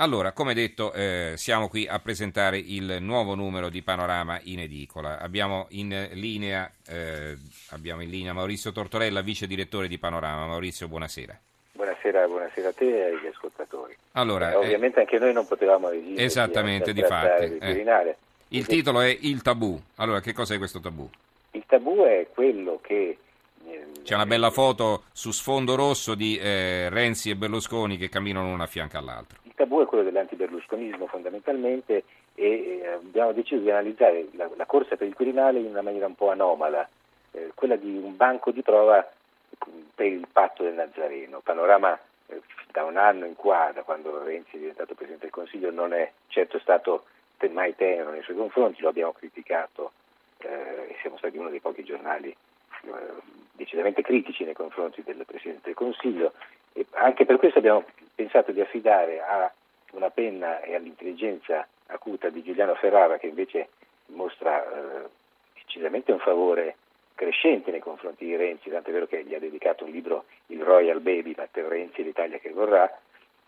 Allora, come detto, eh, siamo qui a presentare il nuovo numero di Panorama in edicola. Abbiamo in linea, eh, abbiamo in linea Maurizio Tortorella, vice direttore di Panorama. Maurizio, buonasera. Buonasera, buonasera a te e agli ascoltatori. Allora, eh, ovviamente anche noi non potevamo resistere. Esattamente, di fatti. Eh. Il titolo è Il tabù. Allora, che cos'è questo tabù? Il tabù è quello che c'è una bella foto su sfondo rosso di eh, Renzi e Berlusconi che camminano uno a fianco all'altro tabù è quello dell'antiberlusconismo fondamentalmente e abbiamo deciso di analizzare la, la, corsa per il Quirinale in una maniera un po' anomala, eh, quella di un banco di prova per il patto del Nazareno. Panorama eh, da un anno in qua, da quando Renzi è diventato Presidente del Consiglio, non è certo stato mai tenero nei suoi confronti, lo abbiamo criticato eh, e siamo stati uno dei pochi giornali eh, decisamente critici nei confronti del Presidente del Consiglio e anche per questo abbiamo pensato di affidare a una penna e all'intelligenza acuta di Giuliano Ferrara che invece mostra eh, decisamente un favore crescente nei confronti di Renzi, tanto è vero che gli ha dedicato un libro, Il Royal Baby, per Renzi l'Italia che vorrà,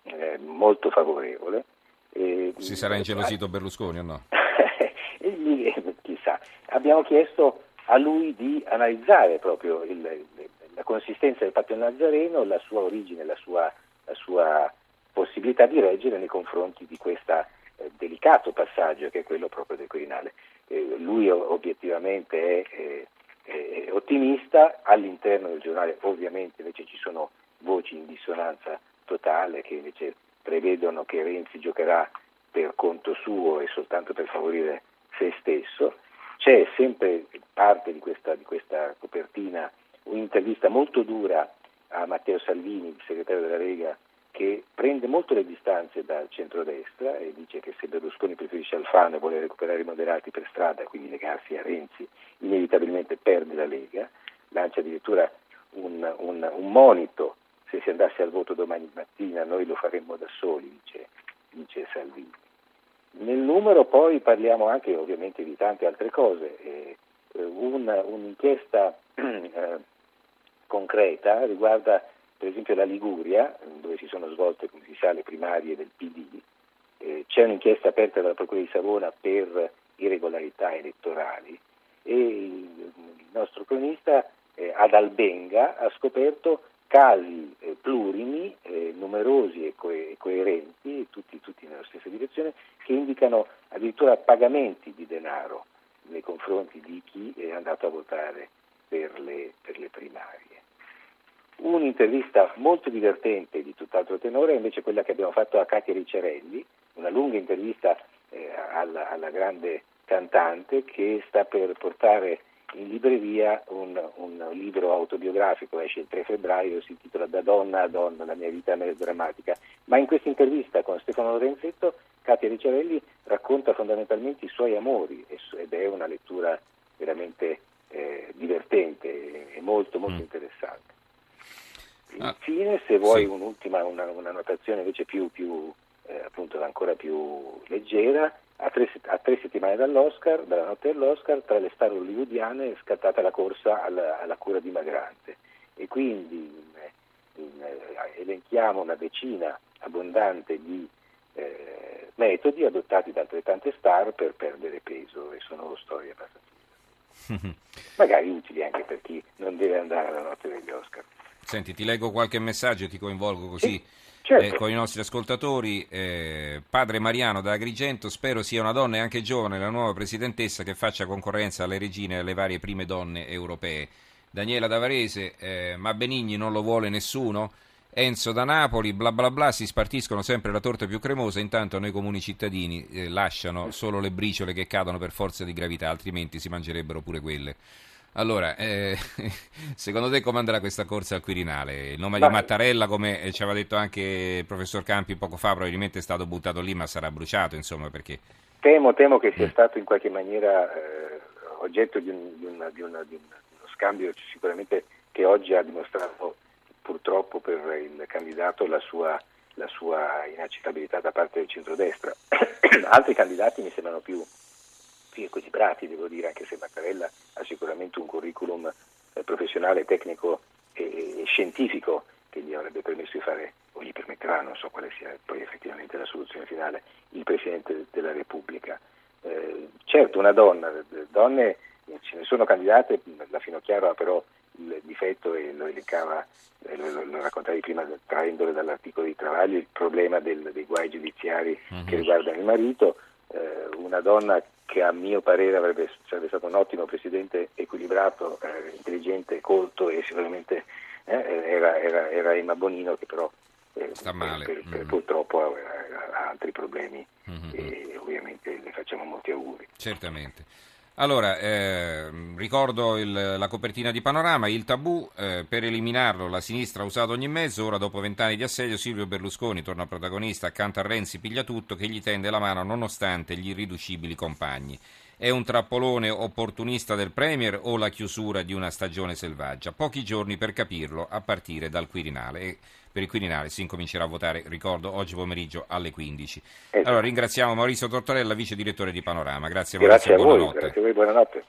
eh, molto favorevole. E, si sarà ingelosito Berlusconi o no? lì, chissà. Abbiamo chiesto a lui di analizzare proprio il, la consistenza del patto nazareno, la sua origine, la sua, sua possibilità di reggere nei confronti di questo eh, delicato passaggio che è quello proprio del Quirinale. Eh, lui obiettivamente è, è, è, ottimista, all'interno del giornale ovviamente invece ci sono voci in dissonanza totale che invece prevedono che Renzi giocherà per conto suo e soltanto per favorire se stesso. C'è sempre parte di questa, di questa copertina un'intervista molto dura a Matteo Salvini, il segretario della Lega, che prende molto le distanze dal centrodestra e dice che se Berlusconi preferisce Alfano e vuole recuperare i moderati per strada, quindi legarsi a Renzi, inevitabilmente perde la Lega, lancia addirittura un, un, un monito, se si andasse al voto domani mattina noi lo faremmo da soli, dice, dice Salvini. Nel numero poi parliamo anche ovviamente di tante altre cose, eh, un, un'inchiesta eh, concreta riguarda per esempio la Liguria, dove si sono svolte, come si sa, le primarie del PD. Eh, c'è un'inchiesta aperta dalla Procura di Savona per irregolarità elettorali e il, nostro cronista eh, ad Albenga ha scoperto casi eh, plurimi, eh, numerosi e, co- coerenti, tutti, tutti, nella stessa direzione, che indicano addirittura pagamenti di denaro nei confronti di chi è andato a votare per le, per le primarie. Un'intervista molto divertente di tutt'altro tenore è invece quella che abbiamo fatto a Katia Ricciarelli, una lunga intervista eh, alla, alla, grande cantante che sta per portare in libreria un, un, libro autobiografico, esce il 3 febbraio, si intitola Da donna a donna, la mia vita melodrammatica. Ma in questa intervista con Stefano Lorenzetto, Katia Ricciarelli racconta fondamentalmente i suoi amori ed è una lettura veramente eh, divertente e molto molto mm. interessante. Ah, Infine, se vuoi sì. un'ultima, una, una, notazione invece più, più eh, appunto ancora più leggera, a tre, a tre, settimane dall'Oscar, dalla notte dell'Oscar, tra le star hollywoodiane è scattata la corsa alla, alla cura dimagrante e quindi in, in, eh, elenchiamo una decina abbondante di eh, metodi adottati da altrettante star per perdere peso e sono storie abbastanza magari utili anche per chi non deve andare alla notte degli Oscar. Senti, ti leggo qualche messaggio e ti coinvolgo così. Sì. Certo. Eh, con i nostri ascoltatori, eh, padre Mariano da Agrigento, spero sia una donna e anche giovane la nuova presidentessa che faccia concorrenza alle regine e alle varie prime donne europee. Daniela da Varese, eh, ma Benigni non lo vuole nessuno? Enzo da Napoli, bla bla bla, si spartiscono sempre la torta più cremosa, intanto noi comuni cittadini eh, lasciano solo le briciole che cadono per forza di gravità, altrimenti si mangerebbero pure quelle. Allora, eh, secondo te come andrà questa corsa al Quirinale? Il nome ma... di Mattarella, come ci aveva detto anche il professor Campi poco fa, probabilmente è stato buttato lì ma sarà bruciato, insomma, perché... Temo, temo che sia mm. stato in qualche maniera eh, oggetto di, un, di, una, di, una, di, uno scambio sicuramente che oggi ha dimostrato purtroppo per il candidato la sua, la sua inaccettabilità da parte del centrodestra. Altri candidati mi sembrano più più equilibrati, devo dire, anche se Mattarella ha sicuramente un curriculum eh, professionale, tecnico e, e, scientifico che gli avrebbe permesso di fare o gli permetterà, non so quale sia poi effettivamente la soluzione finale, il Presidente della Repubblica. Eh, certo, una donna, donne ce ne sono candidate, la Finocchiaro ha però il difetto e lo elencava, lo, lo raccontavi prima traendole dall'articolo di Travaglio, il problema del, dei guai giudiziari uh-huh. che riguardano il marito, eh, una donna che a mio parere avrebbe, sarebbe stato un ottimo presidente equilibrato, eh, intelligente, colto e sicuramente eh, era, era, era, Emma Bonino che però eh, Sta male. Per, per, mm. purtroppo ha, ha, altri problemi mm-hmm. e ovviamente le facciamo molti auguri. Certamente. Allora, eh, ricordo il, la copertina di Panorama, il tabù, eh, per eliminarlo la sinistra ha usato ogni mezzo, ora dopo vent'anni di assedio Silvio Berlusconi torna protagonista, accanto a Renzi piglia tutto che gli tende la mano nonostante gli irriducibili compagni. È un trappolone opportunista del Premier o la chiusura di una stagione selvaggia? Pochi giorni per capirlo a partire dal Quirinale. E per il Quirinale si incomincerà a votare, ricordo, oggi pomeriggio alle 15. Esatto. Allora ringraziamo Maurizio Tortorella, vice direttore di Panorama. Grazie, Grazie Maurizio, a voi, buonanotte. Grazie a voi, buonanotte.